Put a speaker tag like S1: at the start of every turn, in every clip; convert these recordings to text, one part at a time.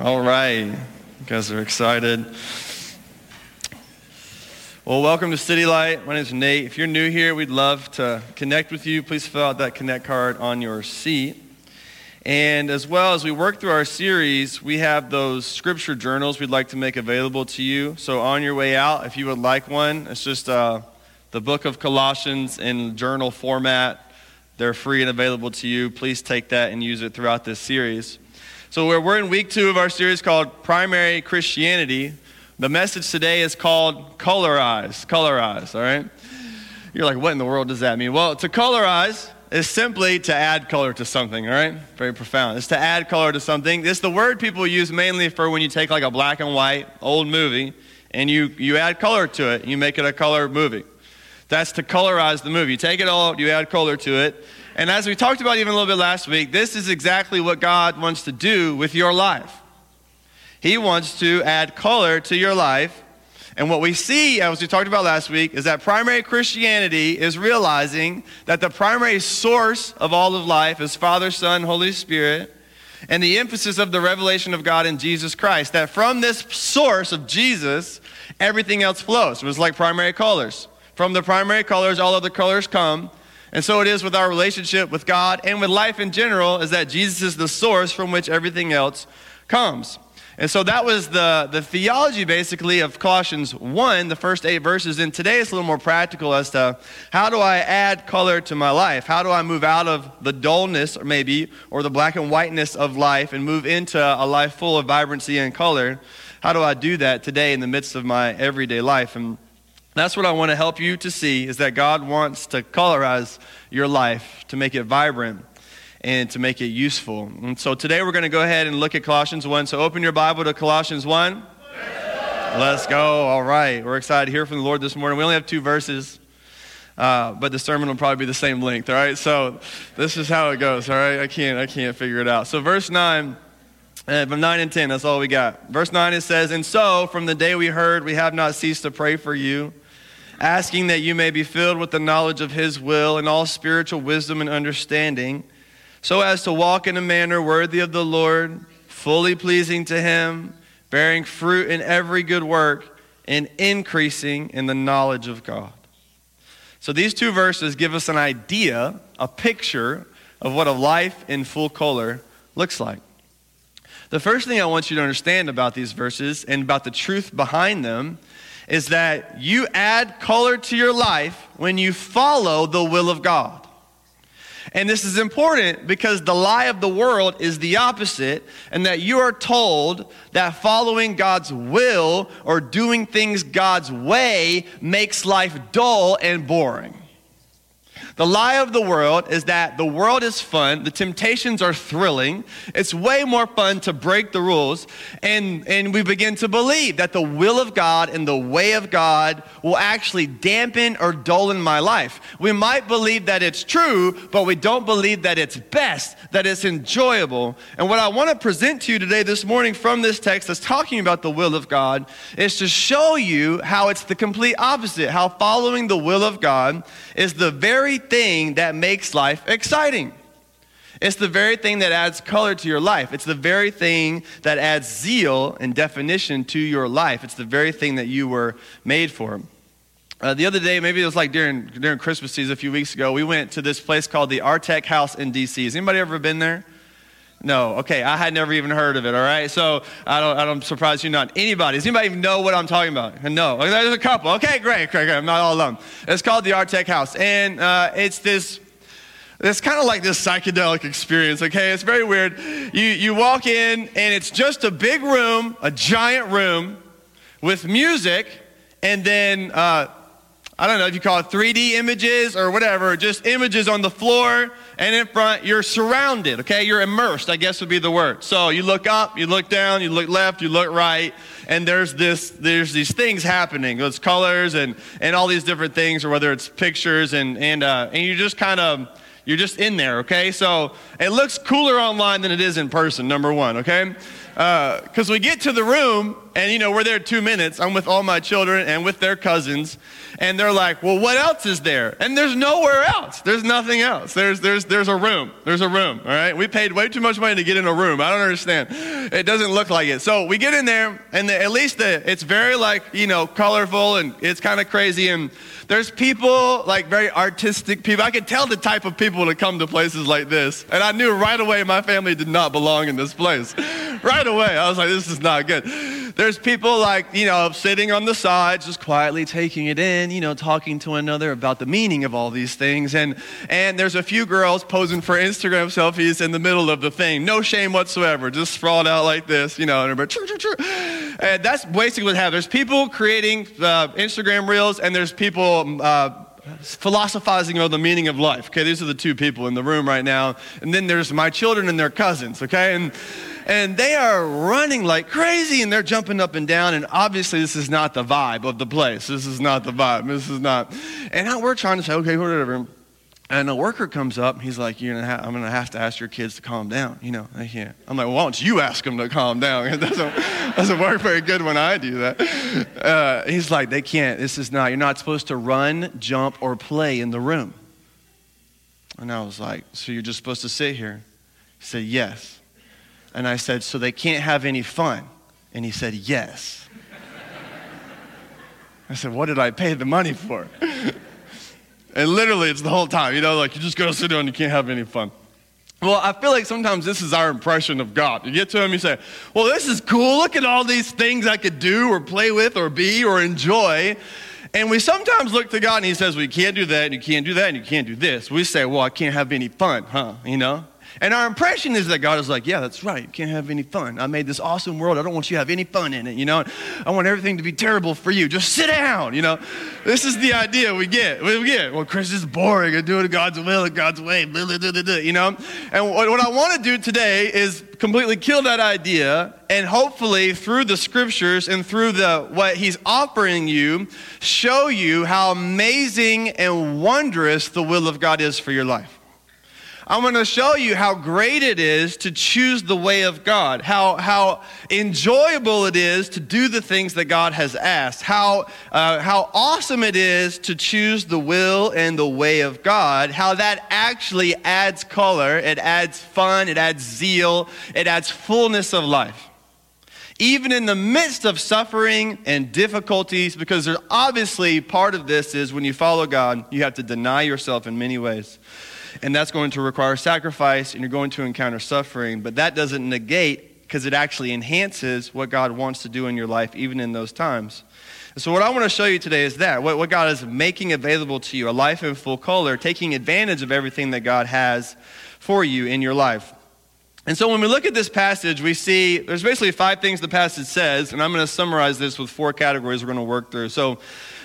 S1: All right. You guys are excited. Well, welcome to City Light. My name is Nate. If you're new here, we'd love to connect with you. Please fill out that connect card on your seat. And as well as we work through our series, we have those scripture journals we'd like to make available to you. So on your way out, if you would like one, it's just uh, the book of Colossians in journal format. They're free and available to you. Please take that and use it throughout this series. So we're, we're in week two of our series called Primary Christianity. The message today is called Colorize. Colorize, all right? You're like, what in the world does that mean? Well, to colorize is simply to add color to something, all right? Very profound. It's to add color to something. It's the word people use mainly for when you take like a black and white old movie and you, you add color to it. You make it a color movie. That's to colorize the movie. You take it all, you add color to it. And as we talked about even a little bit last week, this is exactly what God wants to do with your life. He wants to add color to your life. And what we see, as we talked about last week, is that primary Christianity is realizing that the primary source of all of life is Father, Son, Holy Spirit, and the emphasis of the revelation of God in Jesus Christ. That from this source of Jesus, everything else flows. It was like primary colors. From the primary colors, all other colors come. And so it is with our relationship with God and with life in general, is that Jesus is the source from which everything else comes. And so that was the, the theology basically of Colossians 1, the first eight verses. And today it's a little more practical as to how do I add color to my life? How do I move out of the dullness, or maybe, or the black and whiteness of life and move into a life full of vibrancy and color? How do I do that today in the midst of my everyday life? And that's what I want to help you to see is that God wants to colorize your life, to make it vibrant and to make it useful. And so today we're going to go ahead and look at Colossians 1. So open your Bible to Colossians 1. Let's go. All right. We're excited to hear from the Lord this morning. We only have two verses, uh, but the sermon will probably be the same length. All right. So this is how it goes. All right. I can't, I can't figure it out. So verse 9. Uh, from 9 and 10, that's all we got. Verse 9, it says, And so, from the day we heard, we have not ceased to pray for you asking that you may be filled with the knowledge of his will and all spiritual wisdom and understanding, so as to walk in a manner worthy of the Lord, fully pleasing to him, bearing fruit in every good work, and increasing in the knowledge of God. So these two verses give us an idea, a picture of what a life in full color looks like. The first thing I want you to understand about these verses and about the truth behind them is that you add color to your life when you follow the will of God. And this is important because the lie of the world is the opposite, and that you are told that following God's will or doing things God's way makes life dull and boring. The lie of the world is that the world is fun, the temptations are thrilling, it's way more fun to break the rules, and, and we begin to believe that the will of God and the way of God will actually dampen or dullin my life. We might believe that it's true, but we don't believe that it's best, that it's enjoyable. And what I want to present to you today, this morning, from this text that's talking about the will of God, is to show you how it's the complete opposite, how following the will of God is the very thing that makes life exciting. It's the very thing that adds color to your life. It's the very thing that adds zeal and definition to your life. It's the very thing that you were made for. Uh, the other day, maybe it was like during, during Christmas season a few weeks ago, we went to this place called the ARTECHOUSE in D.C. Has anybody ever been there? No. Okay, I had never even heard of it, all right? So I don't, I'm surprised you're not. Anybody, does anybody even know what I'm talking about? No. There's a couple. Okay, great, great, great. I'm not all alone. It's called the ARTECHOUSE. And uh, it's this, it's kind of like this psychedelic experience, okay? It's very weird. You, you walk in, and it's just a big room, a giant room with music, and then uh, I don't know if you call it 3D images or whatever, just images on the floor and in front. You're surrounded, okay? You're immersed, I guess would be the word. So you look up, you look down, you look left, you look right, and there's this, there's these things happening. Those colors and, and all these different things, or whether it's pictures and, and, uh, and you're just kind of, you're just in there, okay? So it looks cooler online than it is in person, number one, okay? Because uh, we get to the room, and you know, we're there two minutes. I'm with all my children and with their cousins, and they're like, "Well, what else is there?" And there's nowhere else. There's nothing else. There's there's there's a room. There's a room. All right. We paid way too much money to get in a room. I don't understand. It doesn't look like it. So we get in there, and the, at least the, it's very like you know colorful and it's kind of crazy and there's people, like very artistic people. I could tell the type of people to come to places like this. And I knew right away my family did not belong in this place. right away. I was like, this is not good. There's people like, you know, sitting on the side, just quietly taking it in, you know, talking to another about the meaning of all these things. And, and there's a few girls posing for Instagram selfies in the middle of the thing. No shame whatsoever. Just sprawled out like this, you know, and, and that's basically what happens. There's people creating uh, Instagram reels, and there's people uh, philosophizing on the meaning of life. Okay, these are the two people in the room right now. And then there's my children and their cousins, okay? And, and they are running like crazy and they're jumping up and down. And obviously, this is not the vibe of the place. This is not the vibe. This is not. And we're trying to say, okay, whatever. And a worker comes up, he's like, You're gonna ha- I'm going to have to ask your kids to calm down. You know, they can't. I'm like, well, Why don't you ask them to calm down? It doesn't, doesn't work very good when I do that. Uh, he's like, They can't. This is not, you're not supposed to run, jump, or play in the room. And I was like, So you're just supposed to sit here? He said, Yes. And I said, So they can't have any fun? And he said, Yes. I said, What did I pay the money for? And literally, it's the whole time. You know, like you just go sit down and you can't have any fun. Well, I feel like sometimes this is our impression of God. You get to Him, you say, Well, this is cool. Look at all these things I could do or play with or be or enjoy. And we sometimes look to God and He says, Well, you can't do that and you can't do that and you can't do this. We say, Well, I can't have any fun, huh? You know? And our impression is that God is like, yeah, that's right. You can't have any fun. I made this awesome world. I don't want you to have any fun in it, you know? I want everything to be terrible for you. Just sit down, you know? This is the idea we get. We get, well, Chris is boring. I do it God's will and God's way, blah, blah, blah, you know? And what, what I want to do today is completely kill that idea and hopefully through the scriptures and through the what he's offering you show you how amazing and wondrous the will of God is for your life. I'm going to show you how great it is to choose the way of God, how, how enjoyable it is to do the things that God has asked, how, uh, how awesome it is to choose the will and the way of God, how that actually adds color, it adds fun, it adds zeal, it adds fullness of life. Even in the midst of suffering and difficulties, because there's obviously part of this is when you follow God, you have to deny yourself in many ways and that's going to require sacrifice, and you're going to encounter suffering. But that doesn't negate, because it actually enhances what God wants to do in your life, even in those times. so, what I want to show you today is that what, what God is making available to you a life in full color, taking advantage of everything that God has for you in your life. And so when we look at this passage, we see there's basically five things the passage says, and I'm going to summarize this with four categories we're going to work through. So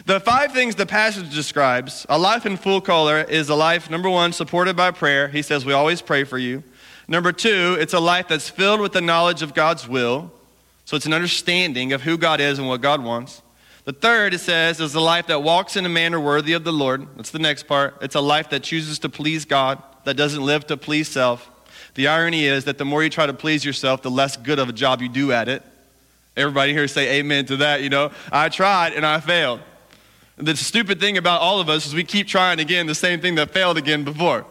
S1: the five things the passage describes a life in full color is a life, number one, supported by prayer. He says, We always pray for you. Number two, it's a life that's filled with the knowledge of God's will. So it's an understanding of who God is and what God wants. The third, it says, is a life that walks in a manner worthy of the Lord. That's the next part. It's a life that chooses to please God, that doesn't live to please self. The irony is that the more you try to please yourself, the less good of a job you do at it. Everybody here say amen to that, you know. I tried and I failed. The stupid thing about all of us is we keep trying again the same thing that failed again before.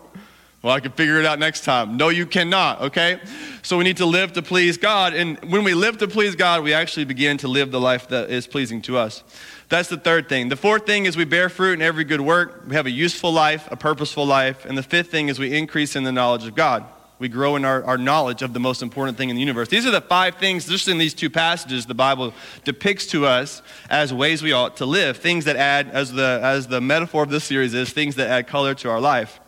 S1: Well, I can figure it out next time. No, you cannot, okay? So we need to live to please God. And when we live to please God, we actually begin to live the life that is pleasing to us. That's the third thing. The fourth thing is we bear fruit in every good work. We have a useful life, a purposeful life. And the fifth thing is we increase in the knowledge of God we grow in our, our knowledge of the most important thing in the universe. These are the five things, just in these two passages, the Bible depicts to us as ways we ought to live, things that add, as the, as the metaphor of this series is, things that add color to our life.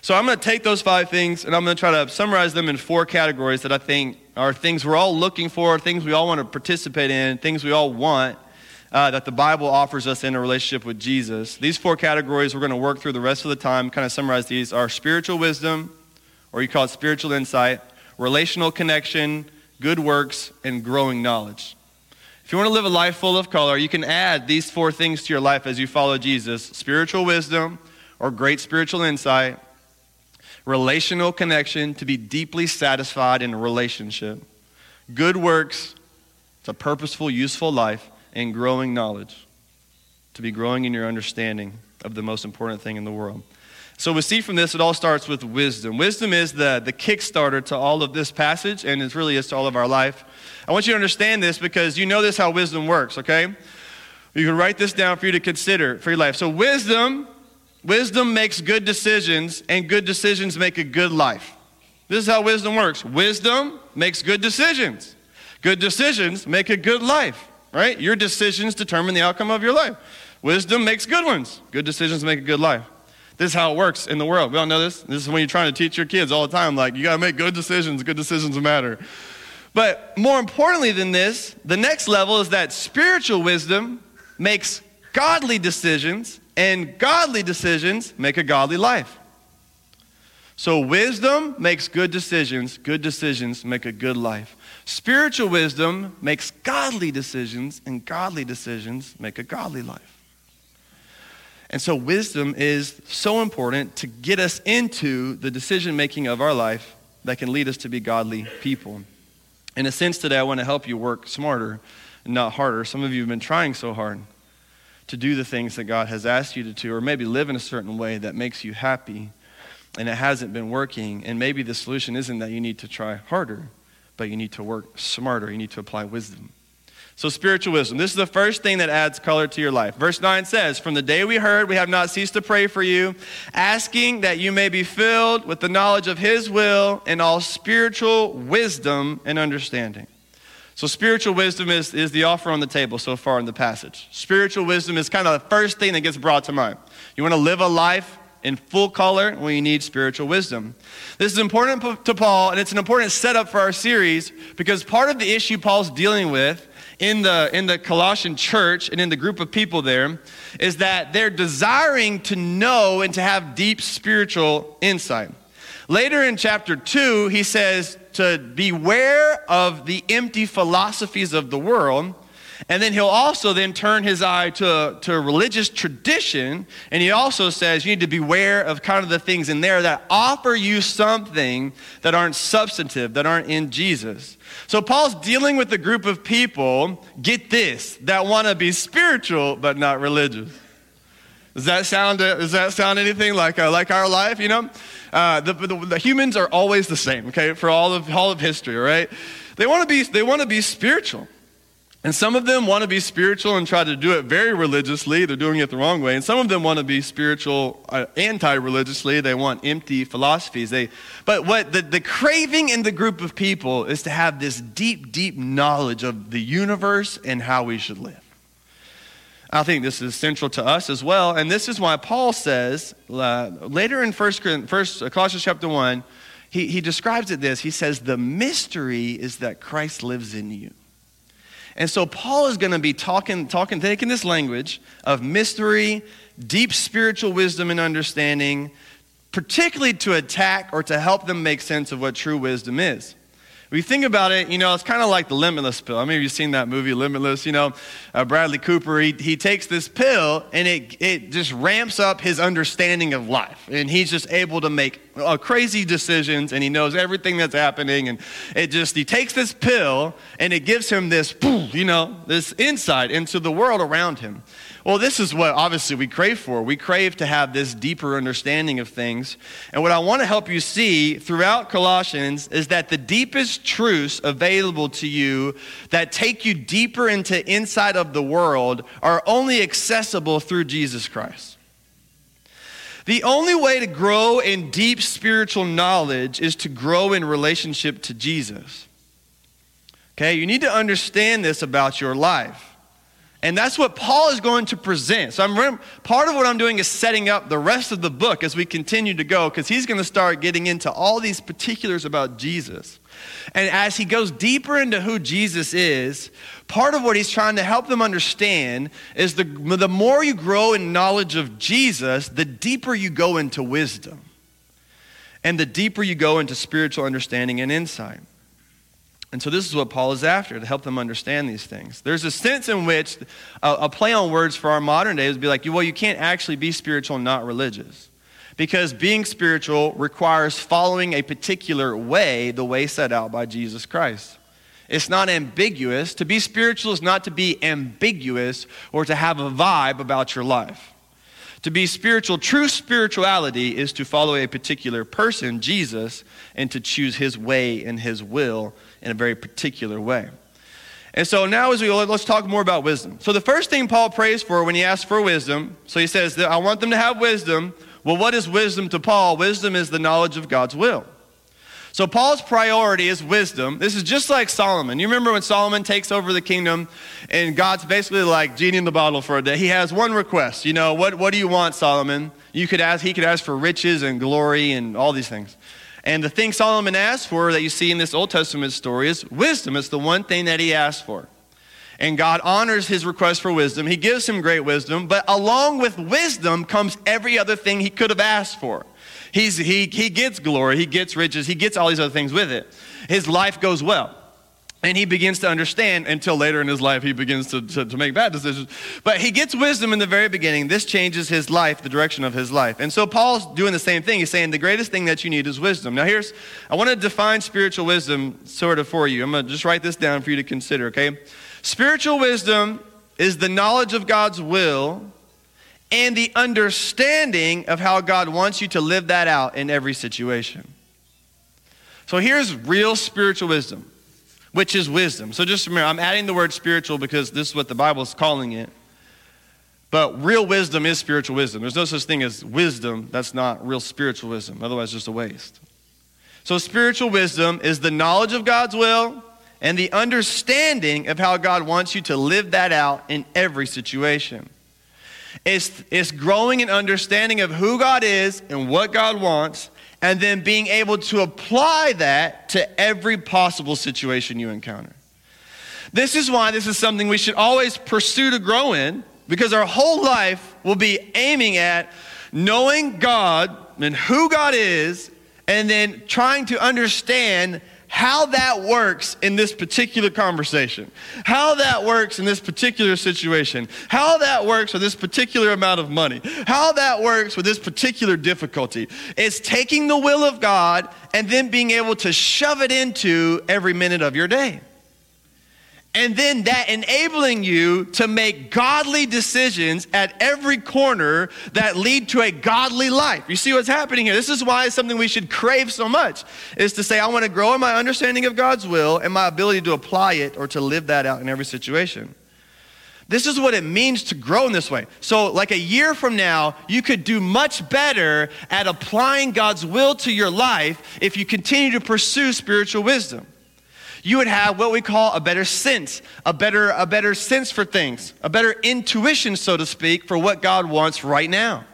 S1: So I'm going to take those five things and I'm going to try to summarize them in four categories that I think are things we're all looking for, things we all want to participate in, things we all want. Uh, that the Bible offers us in a relationship with Jesus. These four categories we're going to work through the rest of the time, kind of summarize these, are spiritual wisdom, or you call it spiritual insight, relational connection, good works, and growing knowledge. If you want to live a life full of color, you can add these four things to your life as you follow Jesus spiritual wisdom or great spiritual insight, relational connection to be deeply satisfied in a relationship, good works, it's a purposeful, useful life, and growing knowledge. To be growing in your understanding of the most important thing in the world. So we see from this, it all starts with wisdom. Wisdom is the, the kickstarter to all of this passage, and it really is to all of our life. I want you to understand this because you know this how wisdom works, okay? You can write this down for you to consider for your life. So wisdom, wisdom makes good decisions, and good decisions make a good life. This is how wisdom works. Wisdom makes good decisions. Good decisions make a good life, right? Your decisions determine the outcome of your life. Wisdom makes good ones. Good decisions make a good life. This is how it works in the world. We all know this. This is when you're trying to teach your kids all the time, like, you got to make good decisions. Good decisions matter. But more importantly than this, the next level is that spiritual wisdom makes godly decisions, and godly decisions make a godly life. So, wisdom makes good decisions, good decisions make a good life. Spiritual wisdom makes godly decisions, and godly decisions make a godly life. And so, wisdom is so important to get us into the decision making of our life that can lead us to be godly people. In a sense, today, I want to help you work smarter and not harder. Some of you have been trying so hard to do the things that God has asked you to do, or maybe live in a certain way that makes you happy, and it hasn't been working. And maybe the solution isn't that you need to try harder, but you need to work smarter. You need to apply wisdom. So, spiritual wisdom. This is the first thing that adds color to your life. Verse 9 says, From the day we heard, we have not ceased to pray for you, asking that you may be filled with the knowledge of His will and all spiritual wisdom and understanding. So, spiritual wisdom is, is the offer on the table so far in the passage. Spiritual wisdom is kind of the first thing that gets brought to mind. You want to live a life in full color, well, you need spiritual wisdom. This is important to Paul, and it's an important setup for our series because part of the issue Paul's dealing with in the, in the Colossian church and in the group of people there is that they're desiring to know and to have deep spiritual insight. Later in chapter 2, he says to beware of the empty philosophies of the world and then he'll also then turn his eye to, to religious tradition. And he also says you need to beware of kind of the things in there that offer you something that aren't substantive, that aren't in Jesus. So Paul's dealing with a group of people, get this, that want to be spiritual but not religious. Does that sound, does that sound anything like, uh, like our life, you know? Uh, the, the, the, humans are always the same, okay, for all of, all of history, right? They want to be, they want to be spiritual. And some of them want to be spiritual and try to do it very religiously. They're doing it the wrong way. And some of them want to be spiritual uh, anti religiously. They want empty philosophies. They, but what the, the craving in the group of people is to have this deep, deep knowledge of the universe and how we should live. I think this is central to us as well. And this is why Paul says uh, later in 1 First, uh, Colossians chapter 1, he, he describes it this. He says, The mystery is that Christ lives in you. And so Paul is going to be talking, talking, taking this language of mystery, deep spiritual wisdom and understanding, particularly to attack or to help them make sense of what true wisdom is. You think about it, you know, it's kind of like the Limitless pill. I mean, you've seen that movie, Limitless. You know, uh, Bradley Cooper, he, he takes this pill and it, it just ramps up his understanding of life. And he's just able to make uh, crazy decisions and he knows everything that's happening. And it just, he takes this pill and it gives him this, you know, this insight into the world around him. Well, this is what obviously we crave for. We crave to have this deeper understanding of things. And what I want to help you see throughout Colossians is that the deepest truths available to you that take you deeper into inside of the world are only accessible through Jesus Christ. The only way to grow in deep spiritual knowledge is to grow in relationship to Jesus. Okay, you need to understand this about your life. And that's what Paul is going to present. So I'm part of what I'm doing is setting up the rest of the book as we continue to go because he's going to start getting into all these particulars about Jesus. And as he goes deeper into who Jesus is, part of what he's trying to help them understand is the, the more you grow in knowledge of Jesus, the deeper you go into wisdom. And the deeper you go into spiritual understanding and insight. And so this is what Paul is after, to help them understand these things. There's a sense in which a, play on words for our modern day would be like, well, you can't actually be spiritual and not religious. Because being spiritual requires following a particular way, the way set out by Jesus Christ. It's not ambiguous. To be spiritual is not to be ambiguous or to have a vibe about your life. To be spiritual, true spirituality is to follow a particular person, Jesus, and to choose his way and his will in a very particular way. And so now as we let's talk more about wisdom. So the first thing Paul prays for when he asks for wisdom, so he says that I want them to have wisdom. Well, what is wisdom to Paul? Wisdom is the knowledge of God's will. So Paul's priority is wisdom. This is just like Solomon. You remember when Solomon takes over the kingdom and God's basically like genie in the bottle for a day. He has one request. You know, what, what do you want, Solomon? You could ask, he could ask for riches and glory and all these things. And the thing Solomon asked for that you see in this Old Testament story is wisdom. It's the one thing that he asked for. And God honors his request for wisdom. He gives him great wisdom, but along with wisdom comes every other thing he could have asked for. He's, he, he gets glory, he gets riches, he gets all these other things with it. His life goes well. And he begins to understand until later in his life he begins to, to, to, make bad decisions. But he gets wisdom in the very beginning. This changes his life, the direction of his life. And so Paul's doing the same thing. He's saying the greatest thing that you need is wisdom. Now, here's, I want to define spiritual wisdom sort of for you. I'm going to just write this down for you to consider, okay? Spiritual wisdom is the knowledge of God's will and the understanding of how God wants you to live that out in every situation. So here's real spiritual wisdom, which is wisdom. So just remember, I'm adding the word spiritual because this is what the Bible is calling it. But real wisdom is spiritual wisdom. There's no such thing as wisdom that's not real spiritual wisdom. Otherwise, just a waste. So, spiritual wisdom is the knowledge of God's will and the understanding of how God wants you to live that out in every situation. It's, it's growing an understanding of who God is and what God wants, and then being able to apply that to every possible situation you encounter. This is why this is something we should always pursue to grow in, because our whole life will be aiming at knowing God and who God is, and then trying to understand how that works in this particular conversation, how that works in this particular situation, how that works with this particular amount of money, how that works with this particular difficulty. It's taking the will of God and then being able to shove it into every minute of your day. And then that enabling you to make godly decisions at every corner that lead to a godly life. You see what's happening here? This is why it's something we should crave so much, is to say, I want to grow in my understanding of God's will and my ability to apply it or to live that out in every situation. This is what it means to grow in this way. So, like a year from now, you could do much better at applying God's will to your life if you continue to pursue spiritual wisdom you would have what we call a better sense, a better, a better sense for things, a better intuition, so to speak, for what God wants right now.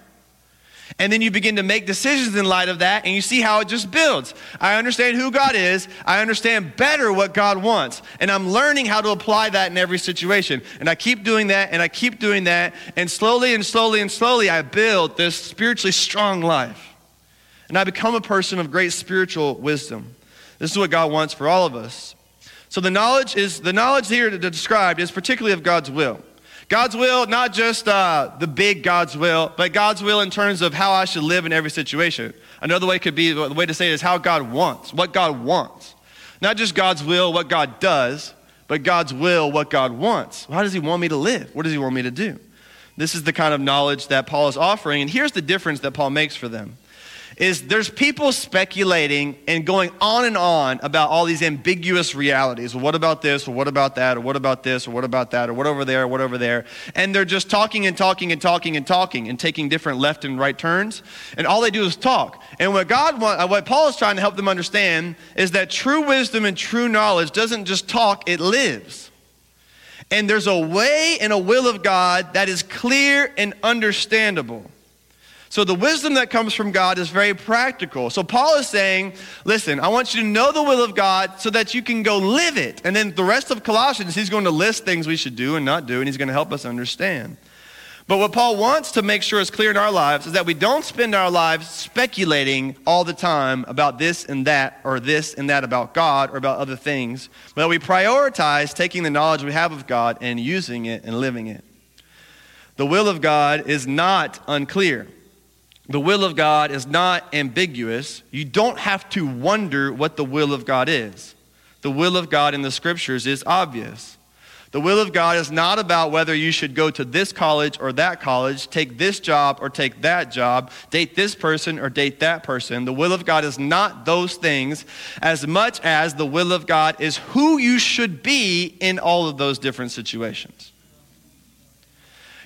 S1: And then you begin to make decisions in light of that, and you see how it just builds. I understand who God is. I understand better what God wants. And I'm learning how to apply that in every situation. And I keep doing that, and I keep doing that. And slowly and slowly and slowly, I build this spiritually strong life. And I become a person of great spiritual wisdom. This is what God wants for all of us. So the knowledge is the knowledge here described is particularly of God's will. God's will, not just uh, the big God's will, but God's will in terms of how I should live in every situation. Another way could be the way to say it is how God wants, what God wants. Not just God's will, what God does, but God's will, what God wants. How does He want me to live? What does He want me to do? This is the kind of knowledge that Paul is offering, and here's the difference that Paul makes for them is there's people speculating and going on and on about all these ambiguous realities. Well, what about this? Or what about that? Or what about this? Or what about that? Or what over there? Or what over there? And they're just talking and talking and talking and talking and taking different left and right turns. And all they do is talk. And what God want, uh, what Paul is trying to help them understand is that true wisdom and true knowledge doesn't just talk, it lives. And there's a way and a will of God that is clear and understandable. So the wisdom that comes from God is very practical. So Paul is saying, listen, I want you to know the will of God so that you can go live it. And then the rest of Colossians, he's going to list things we should do and not do, and he's going to help us understand. But what Paul wants to make sure is clear in our lives is that we don't spend our lives speculating all the time about this and that, or this and that about God or about other things, but that we prioritize taking the knowledge we have of God and using it and living it. The will of God is not unclear. The will of God is not ambiguous. You don't have to wonder what the will of God is. the will of God in the scriptures is obvious. The will of God is not about whether you should go to this college or that college, take this job or take that job, date this person or date that person. The will of God is not those things as much as the will of God is who you should be in all of those different situations.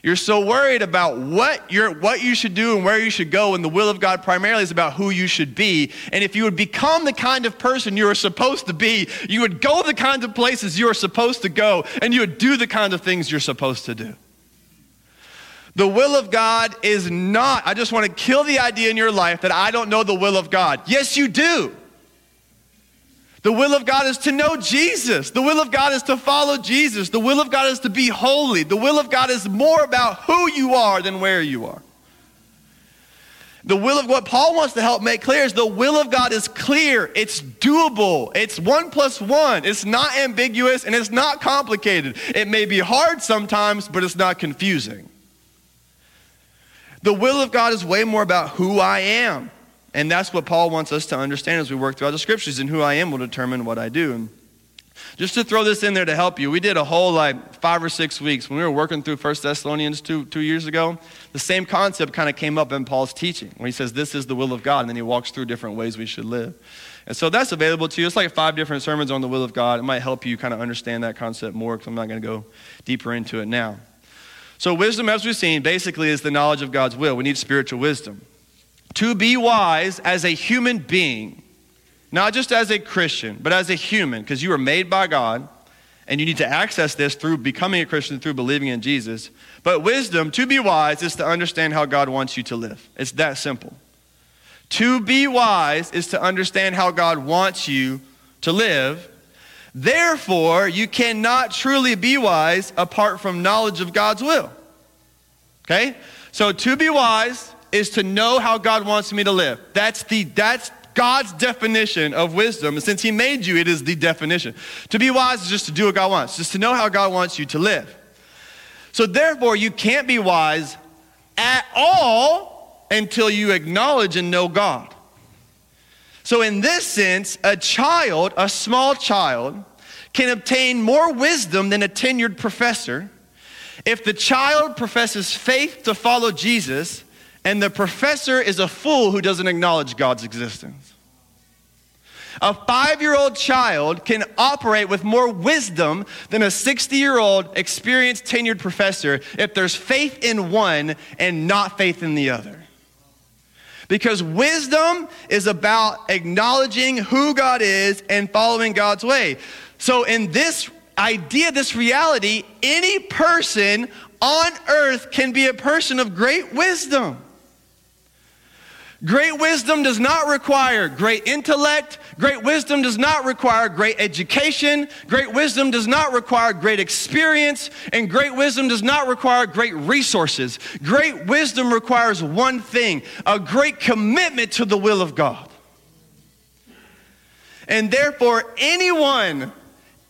S1: You're so worried about what, you're, what you should do and where you should go, and the will of God primarily is about who you should be. And if you would become the kind of person you are supposed to be, you would go the kinds of places you are supposed to go, and you would do the kinds of things you're supposed to do. The will of God is not, I just want to kill the idea in your life that I don't know the will of God. Yes, you do. The will of God is to know Jesus. The will of God is to follow Jesus. The will of God is to be holy. The will of God is more about who you are than where you are. The will of what Paul wants to help make clear is the will of God is clear. It's doable. It's one plus one. It's not ambiguous and it's not complicated. It may be hard sometimes, but it's not confusing. The will of God is way more about who I am. And that's what Paul wants us to understand as we work throughout the scriptures, and who I am will determine what I do. And just to throw this in there to help you, we did a whole like five or six weeks when we were working through First Thessalonians two, two years ago. The same concept kind of came up in Paul's teaching when he says, This is the will of God, and then he walks through different ways we should live. And so that's available to you. It's like five different sermons on the will of God. It might help you kind of understand that concept more because I'm not going to go deeper into it now. So, wisdom, as we've seen, basically is the knowledge of God's will. We need spiritual wisdom to be wise as a human being, not just as a Christian, but as a human, because you were made by God and you need to access this through becoming a Christian, through believing in Jesus. But wisdom, to be wise, is to understand how God wants you to live. It's that simple. To be wise is to understand how God wants you to live. Therefore, you cannot truly be wise apart from knowledge of God's will. Okay? So, to be wise is to know how God wants me to live. That's the that's God's definition of wisdom. Since He made you, it is the definition. To be wise is just to do what God wants, just to know how God wants you to live. So therefore, you can't be wise at all until you acknowledge and know God. So, in this sense, a child, a small child, can obtain more wisdom than a tenured professor if the child professes faith to follow Jesus and the professor is a fool who doesn't acknowledge God's existence. A five year old child can operate with more wisdom than a 60 year old experienced tenured professor if there's faith in one and not faith in the other. Because wisdom is about acknowledging who God is and following God's way. So, in this idea, this reality, any person on earth can be a person of great wisdom. Great wisdom does not require great intellect. Great wisdom does not require great education. Great wisdom does not require great experience. And great wisdom does not require great resources. Great wisdom requires one thing a great commitment to the will of God. And therefore, anyone,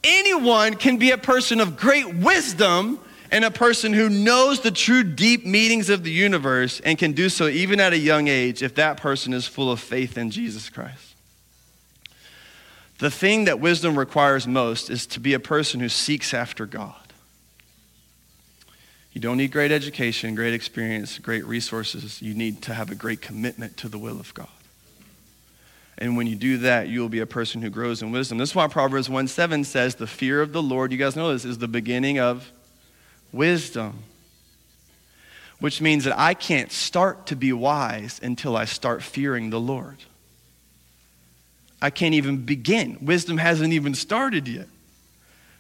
S1: anyone can be a person of great wisdom and a person who knows the true deep meanings of the universe and can do so even at a young age if that person is full of faith in Jesus Christ. The thing that wisdom requires most is to be a person who seeks after God. You don't need great education, great experience, great resources. You need to have a great commitment to the will of God. And when you do that, you will be a person who grows in wisdom. This is why Proverbs 1 7 says, The fear of the Lord, you guys know this, is the beginning of wisdom. Which means that I can't start to be wise until I start fearing the Lord. I can't even begin. Wisdom hasn't even started yet.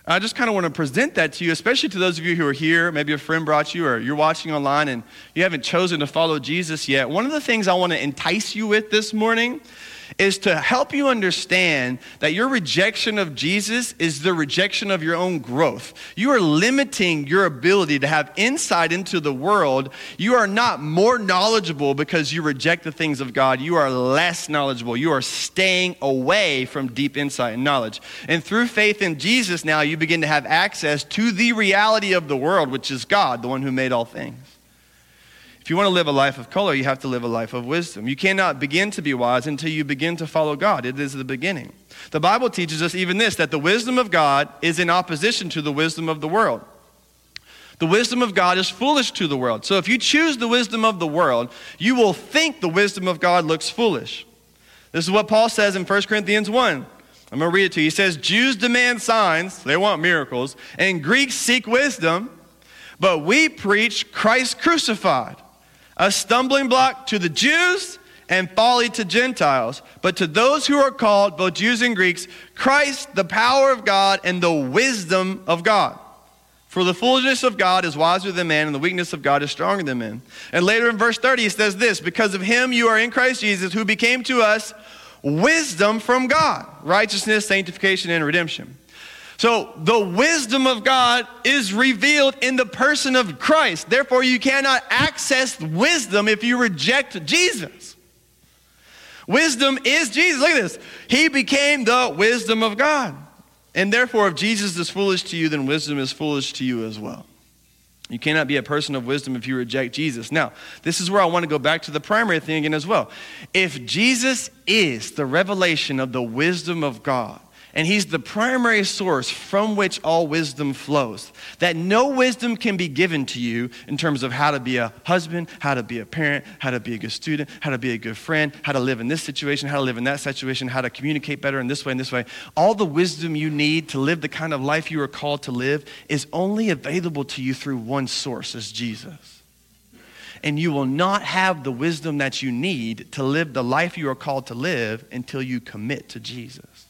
S1: I just kind of want to present that to you, especially to those of you who are here. Maybe a friend brought you, or you're watching online and you haven't chosen to follow Jesus yet. One of the things I want to entice you with this morning is to help you understand that your rejection of Jesus is the rejection of your own growth. You are limiting your ability to have insight into the world. You are not more knowledgeable because you reject the things of God. You are less knowledgeable. You are staying away from deep insight and knowledge. And through faith in Jesus, now you begin to have access to the reality of the world, which is God, the one who made all things. If you want to live a life of color, you have to live a life of wisdom. You cannot begin to be wise until you begin to follow God. It is the beginning. The Bible teaches us even this that the wisdom of God is in opposition to the wisdom of the world. The wisdom of God is foolish to the world. So if you choose the wisdom of the world, you will think the wisdom of God looks foolish. This is what Paul says in 1 Corinthians 1. I'm going to read it to you. He says, Jews demand signs, they want miracles, and Greeks seek wisdom, but we preach Christ crucified, a stumbling block to the Jews and folly to Gentiles. But to those who are called, both Jews and Greeks, Christ, the power of God and the wisdom of God. For the foolishness of God is wiser than man, and the weakness of God is stronger than man. And later in verse 30, he says this Because of him you are in Christ Jesus, who became to us wisdom from God, righteousness, sanctification, and redemption. So the wisdom of God is revealed in the person of Christ. Therefore, you cannot access wisdom if you reject Jesus. Wisdom is Jesus. Look at this. He became the wisdom of God. And therefore, if Jesus is foolish to you, then wisdom is foolish to you as well. You cannot be a person of wisdom if you reject Jesus. Now, this is where I want to go back to the primary thing again as well. If Jesus is the revelation of the wisdom of God, and he's the primary source from which all wisdom flows. That no wisdom can be given to you in terms of how to be a husband, how to be a parent, how to be a good student, how to be a good friend, how to live in this situation, how to live in that situation, how to communicate better in this way and this way. All the wisdom you need to live the kind of life you are called to live is only available to you through one source, as Jesus. And you will not have the wisdom that you need to live the life you are called to live until you commit to Jesus.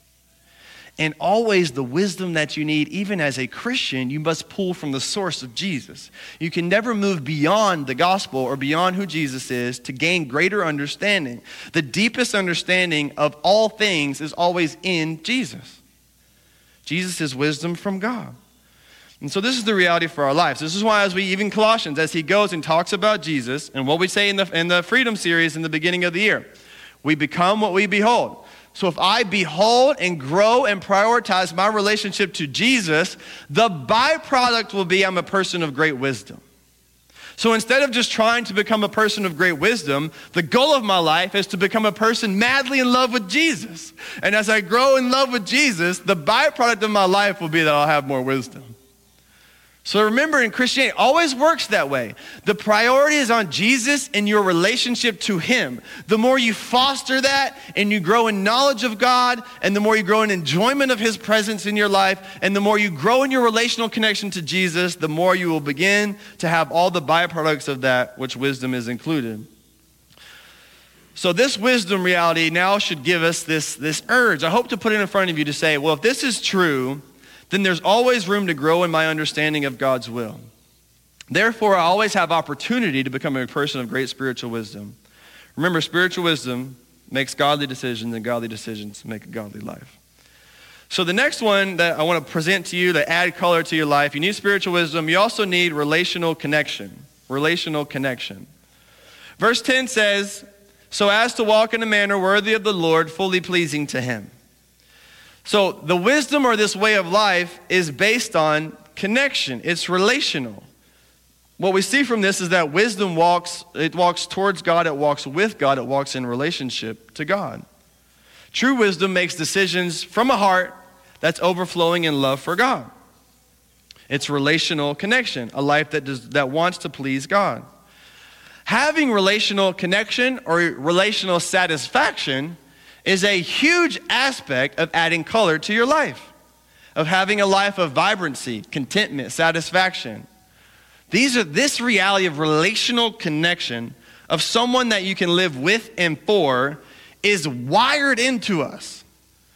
S1: And always the wisdom that you need, even as a Christian, you must pull from the source of Jesus. You can never move beyond the gospel or beyond who Jesus is to gain greater understanding. The deepest understanding of all things is always in Jesus. Jesus is wisdom from God. And so this is the reality for our lives. This is why, as we, even Colossians, as he goes and talks about Jesus and what we say in the, in the Freedom series in the beginning of the year, we become what we behold. So if I behold and grow and prioritize my relationship to Jesus, the byproduct will be I'm a person of great wisdom. So instead of just trying to become a person of great wisdom, the goal of my life is to become a person madly in love with Jesus. And as I grow in love with Jesus, the byproduct of my life will be that I'll have more wisdom. So remember, in Christianity, always works that way. The priority is on Jesus and your relationship to Him. The more you foster that and you grow in knowledge of God, and the more you grow in enjoyment of His presence in your life, and the more you grow in your relational connection to Jesus, the more you will begin to have all the byproducts of that, which wisdom is included. So, this wisdom reality now should give us this, this urge. I hope to put it in front of you to say, well, if this is true, then there's always room to grow in my understanding of God's will. Therefore, I always have opportunity to become a person of great spiritual wisdom. Remember, spiritual wisdom makes godly decisions, and godly decisions make a godly life. So, the next one that I want to present to you to add color to your life, you need spiritual wisdom. You also need relational connection. Relational connection. Verse 10 says, So as to walk in a manner worthy of the Lord, fully pleasing to him. So the wisdom or this way of life is based on connection. It's relational. What we see from this is that wisdom walks, it walks towards God, it walks with God, it walks in relationship to God. True wisdom makes decisions from a heart that's overflowing in love for God. It's relational connection, a life that, does, that wants to please God. Having relational connection or relational satisfaction is a huge aspect of adding color to your life, of having a life of vibrancy, contentment, satisfaction. These are this reality of relational connection of someone that you can live with and for is wired into us.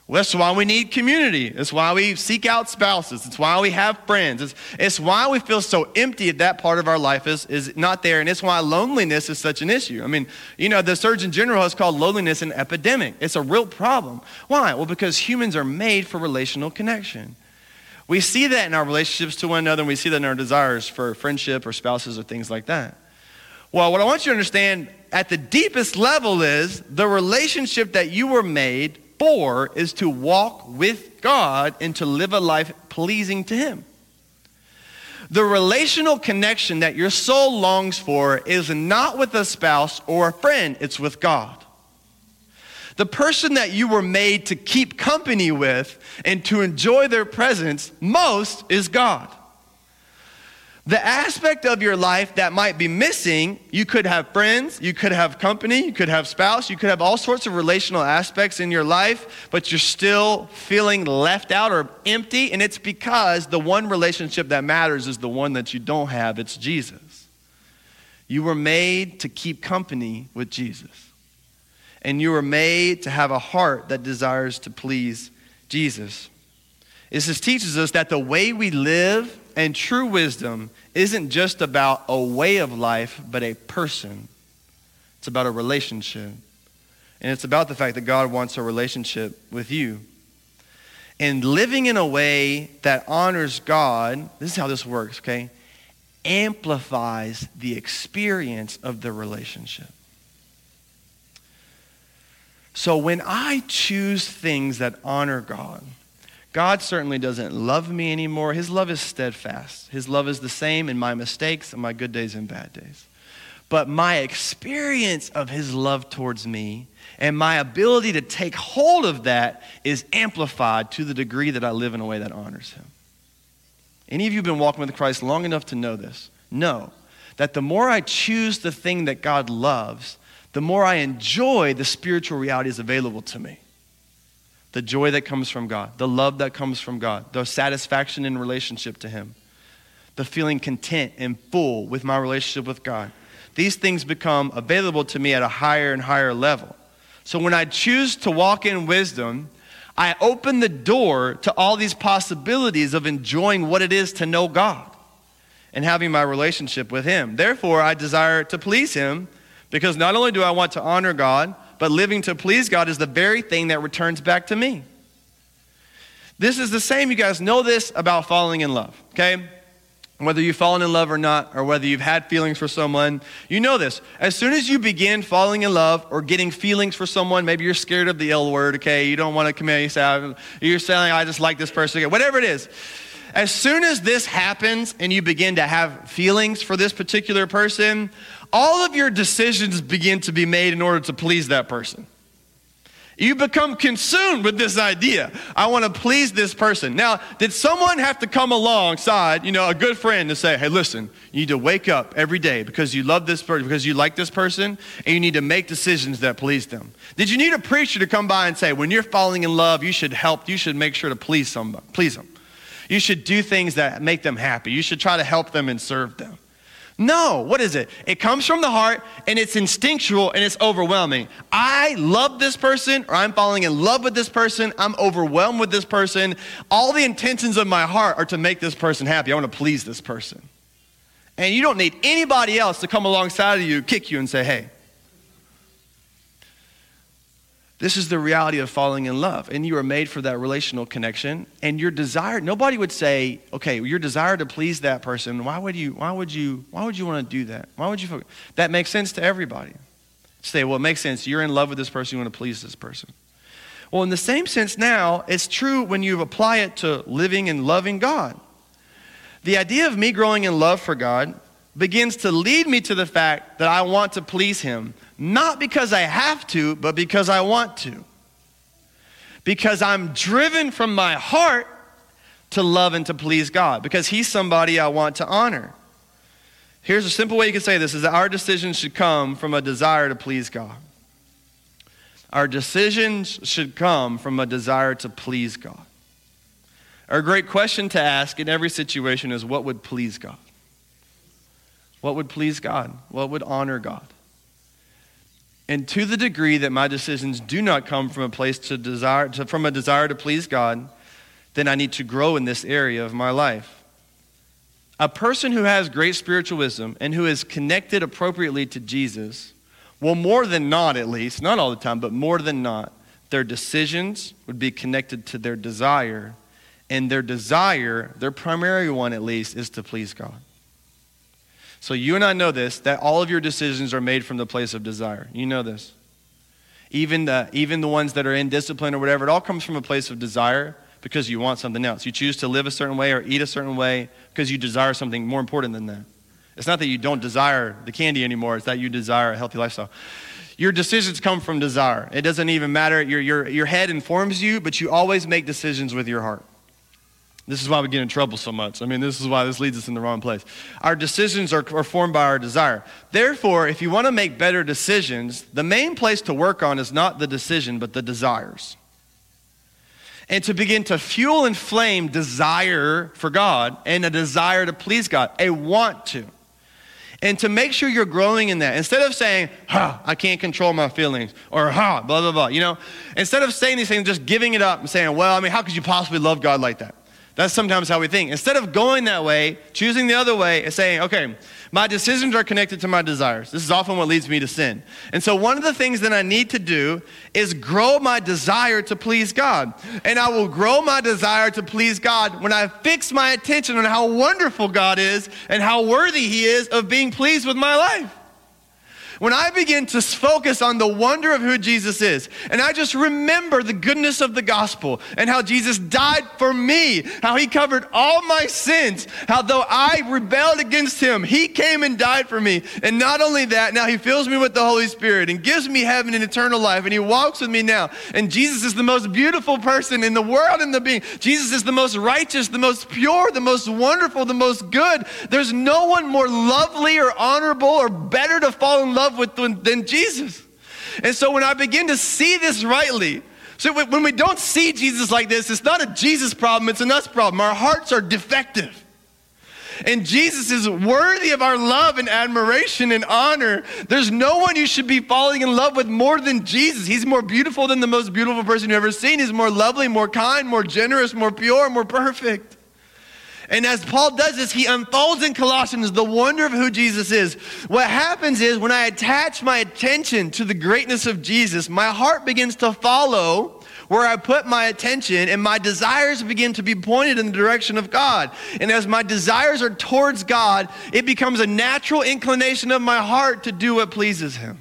S1: Well, that's why we need community. It's why we seek out spouses. It's why we have friends. It's, it's why we feel so empty if that part of our life is, is not there. And it's why loneliness is such an issue. I mean, you know, the Surgeon General has called loneliness an epidemic. It's a real problem. Why? Well, because humans are made for relational connection. We see that in our relationships to one another, and we see that in our desires for friendship or spouses or things like that. Well, what I want you to understand at the deepest level is the relationship that you were made for is to walk with God and to live a life pleasing to Him. The relational connection that your soul longs for is not with a spouse or a friend, it's with God. The person that you were made to keep company with and to enjoy their presence most is God. The aspect of your life that might be missing, you could have friends, you could have company, you could have spouse, you could have all sorts of relational aspects in your life, but you're still feeling left out or empty, and it's because the one relationship that matters is the one that you don't have, it's Jesus. You were made to keep company with Jesus. And you were made to have a heart that desires to please Jesus. This teaches us that the way we live and true wisdom isn't just about a way of life, but a person. It's about a relationship. And it's about the fact that God wants a relationship with you. And living in a way that honors God, this is how this works, okay? Amplifies the experience of the relationship. So when I choose things that honor God, God certainly doesn't love me anymore. His love is steadfast. His love is the same in my mistakes and my good days and bad days. But my experience of His love towards me and my ability to take hold of that is amplified to the degree that I live in a way that honors Him. Any of you have been walking with Christ long enough to know this? Know that the more I choose the thing that God loves, the more I enjoy the spiritual realities available to me the joy that comes from God, the love that comes from God, the satisfaction in relationship to Him, the feeling content and full with my relationship with God. These things become available to me at a higher and higher level. So when I choose to walk in wisdom, I open the door to all these possibilities of enjoying what it is to know God and having my relationship with Him. Therefore, I desire to please Him because not only do I want to honor God, but living to please God is the very thing that returns back to me. This is the same, you guys know this about falling in love, okay? Whether you've fallen in love or not, or whether you've had feelings for someone, you know this. As soon as you begin falling in love or getting feelings for someone, maybe you're scared of the L word, okay? You don't want to commit, you say, you're saying, I just like this person, okay? whatever it is. As soon as this happens and you begin to have feelings for this particular person, all of your decisions begin to be made in order to please that person. You become consumed with this idea. I want to please this person. Now, did someone have to come alongside, you know, a good friend to say, hey, listen, you need to wake up every day because you love this person, because you like this person, and you need to make decisions that please them? Did you need a preacher to come by and say, when you're falling in love, you should help, you should make sure to please somebody, please them? You should do things that make them happy. You should try to help them and serve them. No, what is it? It comes from the heart and it's instinctual and it's overwhelming. I love this person or I'm falling in love with this person. I'm overwhelmed with this person. All the intentions of my heart are to make this person happy. I want to please this person. And you don't need anybody else to come alongside of you, kick you, and say, hey, this is the reality of falling in love. And you are made for that relational connection. And your desire, nobody would say, okay, your desire to please that person, why would you, why would you, why would you want to do that? Why would you, that makes sense to everybody. Say, well, it makes sense. You're in love with this person, you want to please this person. Well, in the same sense now, it's true when you apply it to living and loving God. The idea of me growing in love for God begins to lead me to the fact that I want to please Him not because I have to, but because I want to. Because I'm driven from my heart to love and to please God, because He's somebody I want to honor. Here's a simple way you can say this is that our decisions should come from a desire to please God. Our decisions should come from a desire to please God. Our great question to ask in every situation is what would please God? What would please God? What would honor God? And to the degree that my decisions do not come from a place to desire, to, from a desire to please God, then I need to grow in this area of my life. A person who has great spiritual wisdom and who is connected appropriately to Jesus will more than not, at least, not all the time, but more than not, their decisions would be connected to their desire. And their desire, their primary one at least, is to please God. So you and I know this that all of your decisions are made from the place of desire. You know this. Even the, even the ones that are in discipline or whatever, it all comes from a place of desire because you want something else. You choose to live a certain way or eat a certain way because you desire something more important than that. It's not that you don't desire the candy anymore, it's that you desire a healthy lifestyle. Your decisions come from desire. It doesn't even matter. Your, your, your head informs you, but you always make decisions with your heart. This is why we get in trouble so much. I mean, this is why this leads us in the wrong place. Our decisions are, are formed by our desire. Therefore, if you want to make better decisions, the main place to work on is not the decision, but the desires. And to begin to fuel and flame desire for God and a desire to please God, a want to. And to make sure you're growing in that, instead of saying, ha, I can't control my feelings, or ha, blah, blah, blah, you know, instead of saying these things, just giving it up and saying, well, I mean, how could you possibly love God like that? That's sometimes how we think. Instead of going that way, choosing the other way, and saying, okay, my decisions are connected to my desires. This is often what leads me to sin. And so, one of the things that I need to do is grow my desire to please God. And I will grow my desire to please God when I fix my attention on how wonderful God is and how worthy He is of being pleased with my life. When I begin to focus on the wonder of who Jesus is, and I just remember the goodness of the gospel and how Jesus died for me, how he covered all my sins, how though I rebelled against him, he came and died for me. And not only that, now he fills me with the Holy Spirit and gives me heaven and eternal life, and he walks with me now. And Jesus is the most beautiful person in the world and the being. Jesus is the most righteous, the most pure, the most wonderful, the most good. There's no one more lovely or honorable or better to fall in love love with than Jesus. And so when I begin to see this rightly, so when we don't see Jesus like this, it's not a Jesus problem, it's an us problem. Our hearts are defective. And Jesus is worthy of our love and admiration and honor. There's no one you should be falling in love with more than Jesus. He's more beautiful than the most beautiful person you've ever seen. He's more lovely, more kind, more generous, more pure, more perfect. And as Paul does this, he unfolds in Colossians the wonder of who Jesus is. What happens is when I attach my attention to the greatness of Jesus, my heart begins to follow where I put my attention, and my desires begin to be pointed in the direction of God. And as my desires are towards God, it becomes a natural inclination of my heart to do what pleases Him.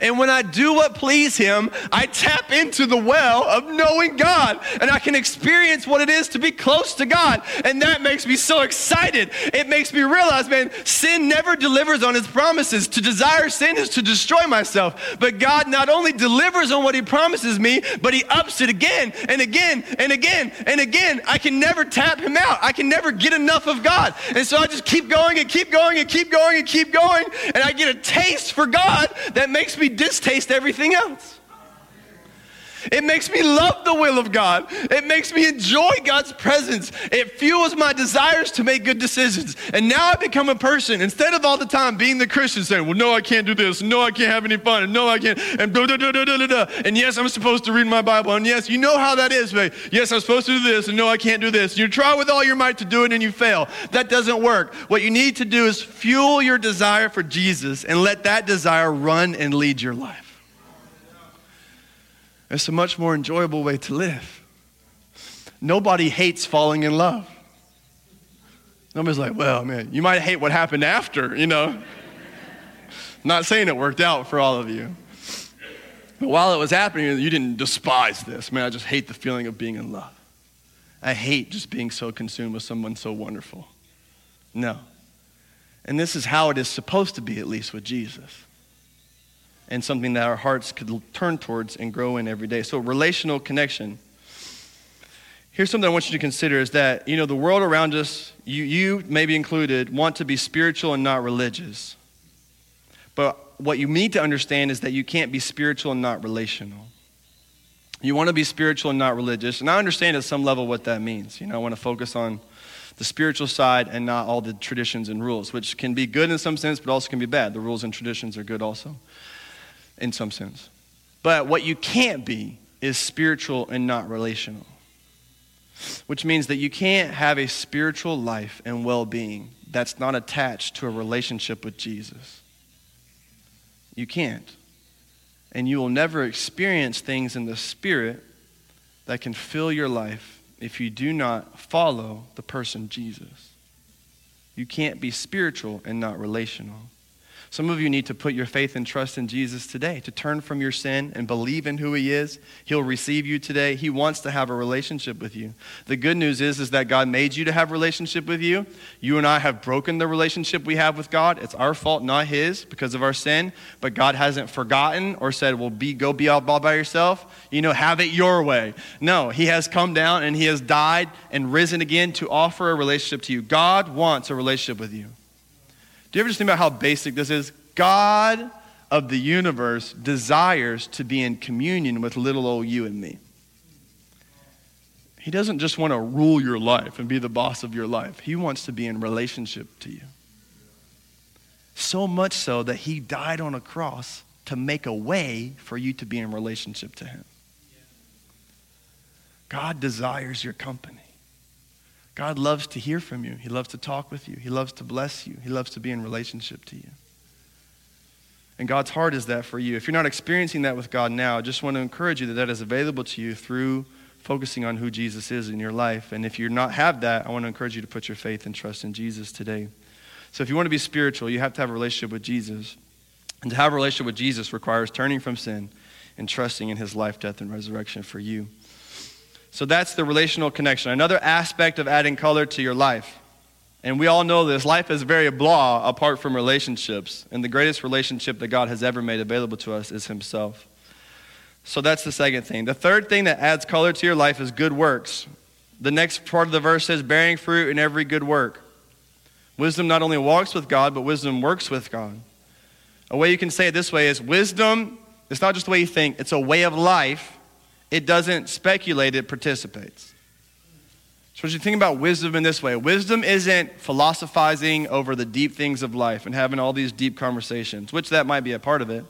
S1: And when I do what please Him, I tap into the well of knowing God and I can experience what it is to be close to God. And that makes me so excited. It makes me realize, man, sin never delivers on His promises. To desire sin is to destroy myself. But God not only delivers on what He promises me, but He ups it again and again and again and again. I can never tap Him out. I can never get enough of God. And so I just keep going and keep going and keep going and keep going. And I get a taste for God that makes me me distaste everything else. It makes me love the will of God. It makes me enjoy God's presence. It fuels my desires to make good decisions. And now I become a person, instead of all the time being the Christian saying, well, no, I can't do this. No, I can't have any fun. And no, I can't. And. And yes, I'm supposed to read my Bible. And yes, you know how that is, but yes, I'm supposed to do this. And no, I can't do this. You try with all your might to do it and you fail. That doesn't work. What you need to do is fuel your desire for Jesus and let that desire run and lead your life. It's a much more enjoyable way to live. Nobody hates falling in love. Nobody's like, well, man, you might hate what happened after, you know. Not saying it worked out for all of you. But while it was happening, you didn't despise this. Man, I just hate the feeling of being in love. I hate just being so consumed with someone so wonderful. No. And this is how it is supposed to be, at least with Jesus and something that our hearts could turn towards and grow in every day. So, relational connection. Here's something I want you to consider is that, you know, the world around us, you, you maybe included, want to be spiritual and not religious. But what you need to understand is that you can't be spiritual and not relational. You want to be spiritual and not religious. And I understand at some level what that means. You know, I want to focus on the spiritual side and not all the traditions and rules, which can be good in some sense, but also can be bad. The rules and traditions are good also in some sense. But what you can't be is spiritual and not relational, which means that you can't have a spiritual life and well being that's not attached to a relationship with Jesus. You can't. And you will never experience things in the Spirit that can fill your life if you do not follow the person Jesus. You can't be spiritual and not relational. Some of you need to put your faith and trust in Jesus today, to turn from your sin and believe in who he is. He'll receive you today. He wants to have a relationship with you. The good news is, is that God made you to have a relationship with you. You and I have broken the relationship we have with God. It's our fault, not his, because of our sin. But God hasn't forgotten or said, well, be, go be all by yourself. You know, have it your way. No, he has come down and he has died and risen again to offer a relationship to you. God wants a relationship with you. Do you ever just think about how basic this is? God of the universe desires to be in communion with little old you and me. He doesn't just want to rule your life and be the boss of your life, He wants to be in relationship to you. So much so that He died on a cross to make a way for you to be in relationship to Him. God desires your company. God loves to hear from you. He loves to talk with you. He loves to bless you. He loves to be in relationship to you. And God's heart is that for you. If you're not experiencing that with God now, I just want to encourage you that that is available to you through focusing on who Jesus is in your life. And if you not have that, I want to encourage you to put your faith and trust in Jesus today. So if you want to be spiritual, you have to have a relationship with Jesus. And to have a relationship with Jesus requires turning from sin and trusting in his life, death, and resurrection for you. So that's the relational connection. Another aspect of adding color to your life. And we all know this life is very blah apart from relationships. And the greatest relationship that God has ever made available to us is Himself. So that's the second thing. The third thing that adds color to your life is good works. The next part of the verse says, bearing fruit in every good work. Wisdom not only walks with God, but wisdom works with God. A way you can say it this way is wisdom, it's not just the way you think, it's a way of life it doesn't speculate, it participates. So, as you think about wisdom in this way, wisdom isn't philosophizing over the deep things of life and having all these deep conversations, which that might be a part of it.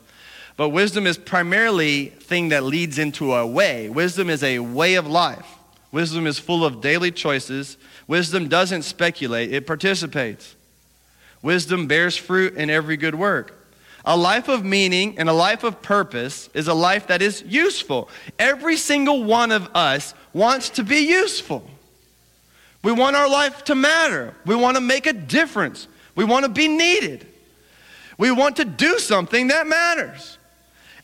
S1: But wisdom is primarily thing that leads into a way. Wisdom is a way of life. Wisdom is full of daily choices. Wisdom doesn't speculate, it participates. Wisdom bears fruit in every good work. A life of meaning and a life of purpose is a life that is useful. Every single one of us wants to be useful. We want our life to matter. We want to make a difference. We want to be needed. We want to do something that matters.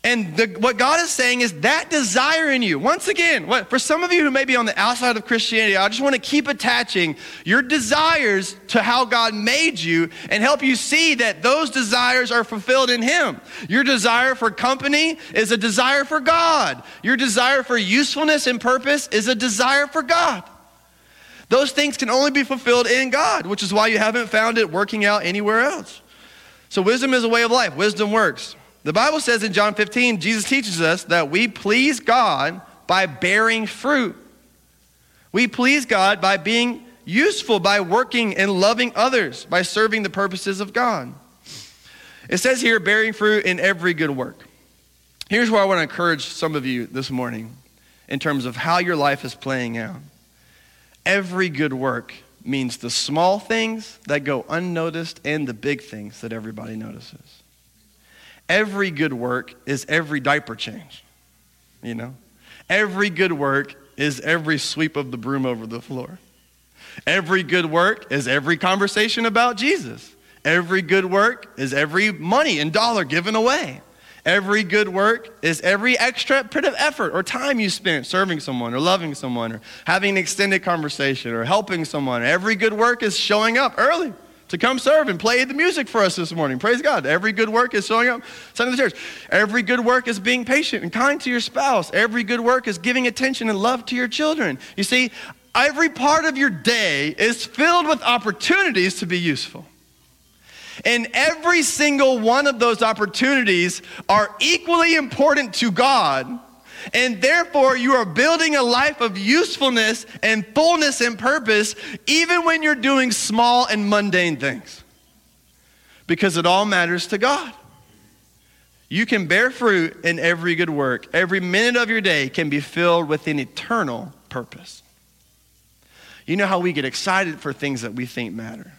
S1: And the, what God is saying is that desire in you. Once again, what, for some of you who may be on the outside of Christianity, I just want to keep attaching your desires to how God made you and help you see that those desires are fulfilled in Him. Your desire for company is a desire for God. Your desire for usefulness and purpose is a desire for God. Those things can only be fulfilled in God, which is why you haven't found it working out anywhere else. So, wisdom is a way of life, wisdom works. The Bible says in John 15, Jesus teaches us that we please God by bearing fruit. We please God by being useful, by working and loving others, by serving the purposes of God. It says here, bearing fruit in every good work. Here's where I want to encourage some of you this morning in terms of how your life is playing out. Every good work means the small things that go unnoticed and the big things that everybody notices. Every good work is every diaper change, you know? Every good work is every sweep of the broom over the floor. Every good work is every conversation about Jesus. Every good work is every money and dollar given away. Every good work is every extra bit of effort or time you spent serving someone or loving someone or having an extended conversation or helping someone. Every good work is showing up early to come serve and play the music for us this morning. Praise God. Every good work is showing up Sunday the church. Every good work is being patient and kind to your spouse. Every good work is giving attention and love to your children. You see, every part of your day is filled with opportunities to be useful. And every single one of those opportunities are equally important to God and therefore, you are building a life of usefulness and fullness and purpose, even when you're doing small and mundane things, because it all matters to God. You can bear fruit in every good work. Every minute of your day can be filled with an eternal purpose. You know how we get excited for things that we think matter.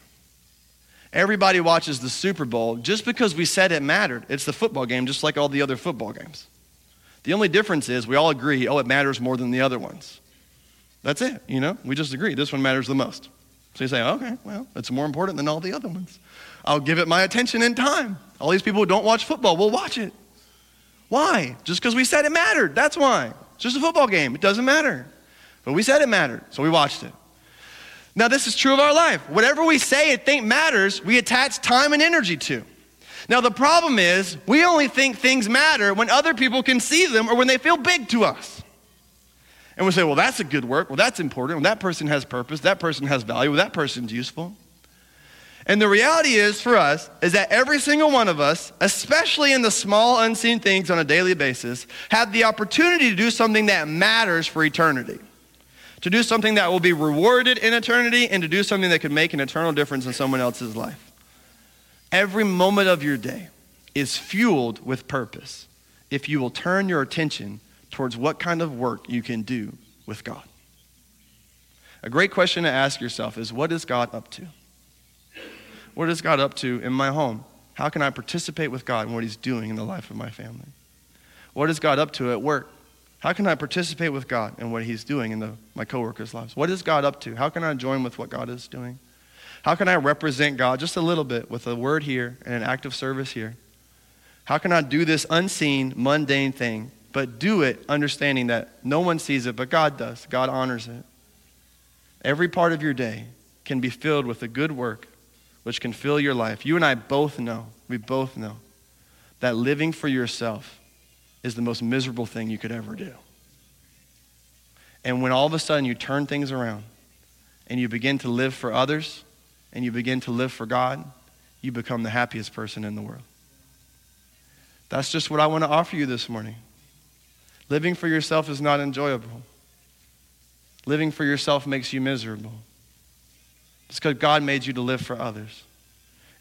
S1: Everybody watches the Super Bowl just because we said it mattered. It's the football game, just like all the other football games. The only difference is we all agree, oh, it matters more than the other ones. That's it, you know? We just agree. This one matters the most. So you say, okay, well, it's more important than all the other ones. I'll give it my attention and time. All these people who don't watch football will watch it. Why? Just because we said it mattered. That's why. It's just a football game. It doesn't matter. But we said it mattered, so we watched it. Now, this is true of our life. Whatever we say and think matters, we attach time and energy to. Now, the problem is, we only think things matter when other people can see them or when they feel big to us. And we say, well, that's a good work. Well, that's important. Well, that person has purpose. That person has value. Well, that person's useful. And the reality is for us is that every single one of us, especially in the small unseen things on a daily basis, have the opportunity to do something that matters for eternity. To do something that will be rewarded in eternity and to do something that could make an eternal difference in someone else's life. Every moment of your day is fueled with purpose if you will turn your attention towards what kind of work you can do with God. A great question to ask yourself is what is God up to? What is God up to in my home? How can I participate with God in what He's doing in the life of my family? What is God up to at work? How can I participate with God in what He's doing in the, my coworkers' lives? What is God up to? How can I join with what God is doing? How can I represent God just a little bit with a word here and an act of service here? How can I do this unseen, mundane thing, but do it understanding that no one sees it, but God does? God honors it. Every part of your day can be filled with a good work which can fill your life. You and I both know, we both know, that living for yourself is the most miserable thing you could ever do. And when all of a sudden you turn things around and you begin to live for others and you begin to live for God, you become the happiest person in the world. That's just what I want to offer you this morning. Living for yourself is not enjoyable. Living for yourself makes you miserable. It's because God made you to live for others.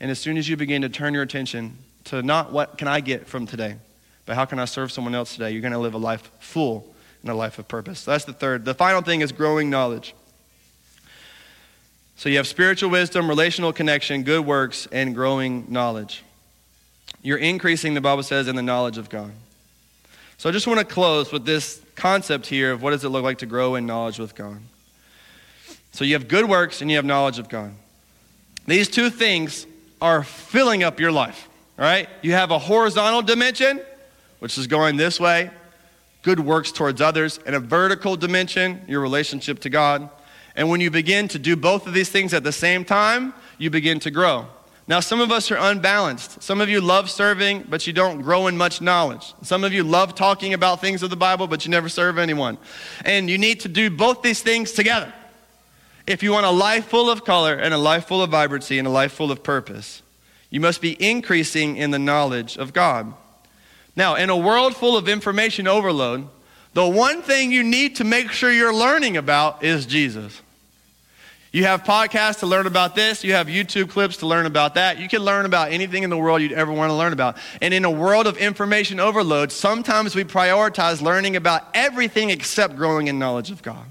S1: And as soon as you begin to turn your attention to not what can I get from today, but how can I serve someone else today, you're going to live a life full and a life of purpose. So that's the third. The final thing is growing knowledge. So you have spiritual wisdom, relational connection, good works, and growing knowledge. You're increasing, the Bible says, in the knowledge of God. So I just want to close with this concept here of what does it look like to grow in knowledge with God. So you have good works and you have knowledge of God. These two things are filling up your life, right? You have a horizontal dimension, which is going this way, good works towards others, and a vertical dimension, your relationship to God. And when you begin to do both of these things at the same time, you begin to grow. Now, some of us are unbalanced. Some of you love serving, but you don't grow in much knowledge. Some of you love talking about things of the Bible, but you never serve anyone. And you need to do both these things together. If you want a life full of color and a life full of vibrancy and a life full of purpose, you must be increasing in the knowledge of God. Now, in a world full of information overload, the one thing you need to make sure you're learning about is Jesus. You have podcasts to learn about this. You have YouTube clips to learn about that. You can learn about anything in the world you'd ever want to learn about. And in a world of information overload, sometimes we prioritize learning about everything except growing in knowledge of God.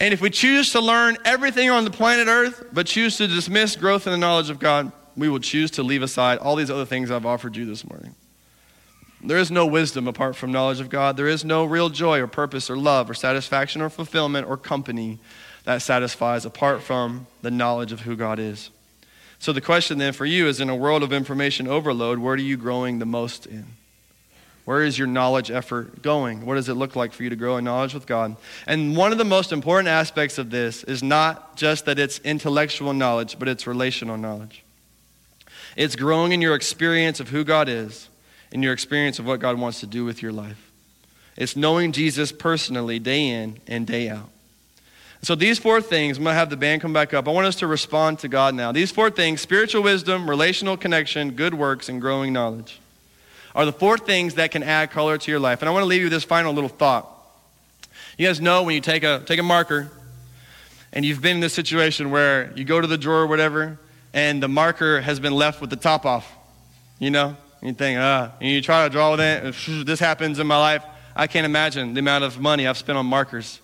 S1: And if we choose to learn everything on the planet Earth, but choose to dismiss growth in the knowledge of God, we will choose to leave aside all these other things I've offered you this morning. There is no wisdom apart from knowledge of God. There is no real joy or purpose or love or satisfaction or fulfillment or company that satisfies apart from the knowledge of who God is. So the question then for you is in a world of information overload, where are you growing the most in? Where is your knowledge effort going? What does it look like for you to grow in knowledge with God? And one of the most important aspects of this is not just that it's intellectual knowledge, but it's relational knowledge. It's growing in your experience of who God is, in your experience of what God wants to do with your life. It's knowing Jesus personally day in and day out. So these four things, I'm going to have the band come back up. I want us to respond to God now. These four things, spiritual wisdom, relational connection, good works, and growing knowledge are the four things that can add color to your life. And I want to leave you with this final little thought. You guys know when you take a, take a marker and you've been in this situation where you go to the drawer or whatever and the marker has been left with the top off, you know? You think, ah, and you try to draw with it, this happens in my life, I can't imagine the amount of money I've spent on markers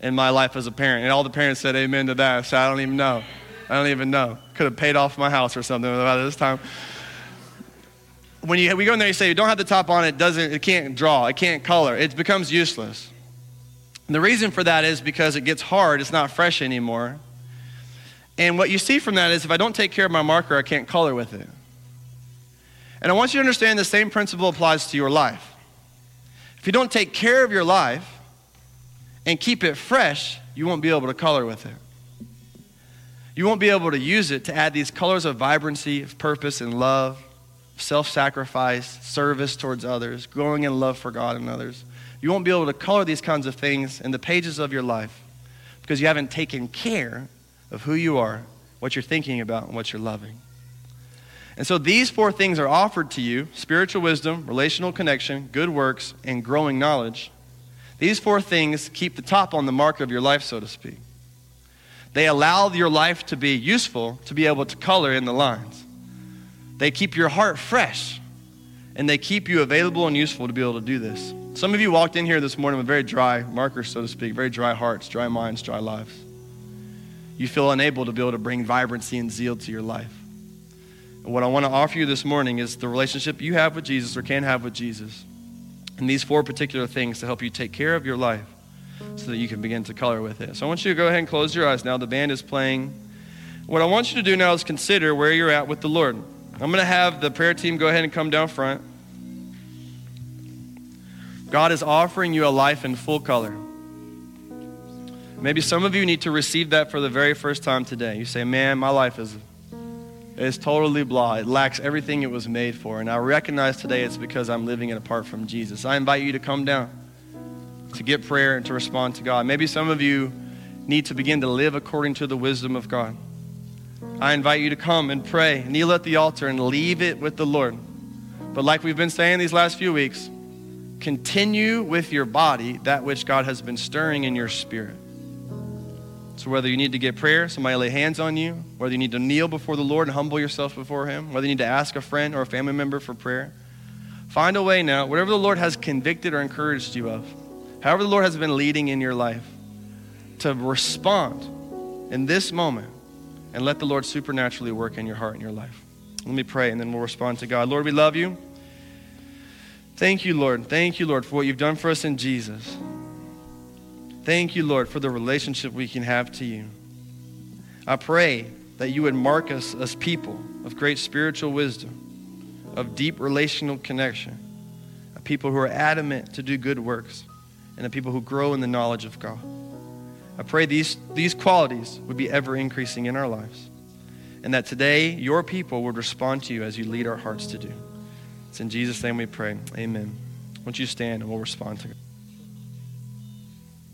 S1: in my life as a parent. And all the parents said amen to that, so I don't even know. I don't even know. Could have paid off my house or something by this time when you, we go in there, you say you don't have the top on, it doesn't, it can't draw, it can't color, it becomes useless. And the reason for that is because it gets hard, it's not fresh anymore. And what you see from that is if I don't take care of my marker, I can't color with it. And I want you to understand the same principle applies to your life. If you don't take care of your life and keep it fresh, you won't be able to color with it. You won't be able to use it to add these colors of vibrancy, of purpose, and love, self sacrifice, service towards others, growing in love for God and others. You won't be able to color these kinds of things in the pages of your life because you haven't taken care of who you are, what you're thinking about, and what you're loving. And so these four things are offered to you spiritual wisdom, relational connection, good works, and growing knowledge. These four things keep the top on the mark of your life, so to speak. They allow your life to be useful to be able to color in the lines. They keep your heart fresh, and they keep you available and useful to be able to do this. Some of you walked in here this morning with very dry markers, so to speak, very dry hearts, dry minds, dry lives. You feel unable to be able to bring vibrancy and zeal to your life. What I want to offer you this morning is the relationship you have with Jesus or can have with Jesus. And these four particular things to help you take care of your life so that you can begin to color with it. So I want you to go ahead and close your eyes now. The band is playing. What I want you to do now is consider where you're at with the Lord. I'm going to have the prayer team go ahead and come down front. God is offering you a life in full color. Maybe some of you need to receive that for the very first time today. You say, Man, my life is it's totally blah. It lacks everything it was made for. And I recognize today it's because I'm living it apart from Jesus. I invite you to come down, to get prayer, and to respond to God. Maybe some of you need to begin to live according to the wisdom of God. I invite you to come and pray, kneel at the altar, and leave it with the Lord. But like we've been saying these last few weeks, continue with your body that which God has been stirring in your spirit. So, whether you need to get prayer, somebody lay hands on you, whether you need to kneel before the Lord and humble yourself before Him, whether you need to ask a friend or a family member for prayer, find a way now, whatever the Lord has convicted or encouraged you of, however the Lord has been leading in your life, to respond in this moment and let the Lord supernaturally work in your heart and your life. Let me pray and then we'll respond to God. Lord, we love you. Thank you, Lord. Thank you, Lord, for what you've done for us in Jesus. Thank you, Lord, for the relationship we can have to you. I pray that you would mark us as people of great spiritual wisdom, of deep relational connection, of people who are adamant to do good works, and of people who grow in the knowledge of God. I pray these, these qualities would be ever increasing in our lives, and that today your people would respond to you as you lead our hearts to do. It's in Jesus' name we pray. Amen. Won't you stand and we'll respond to God.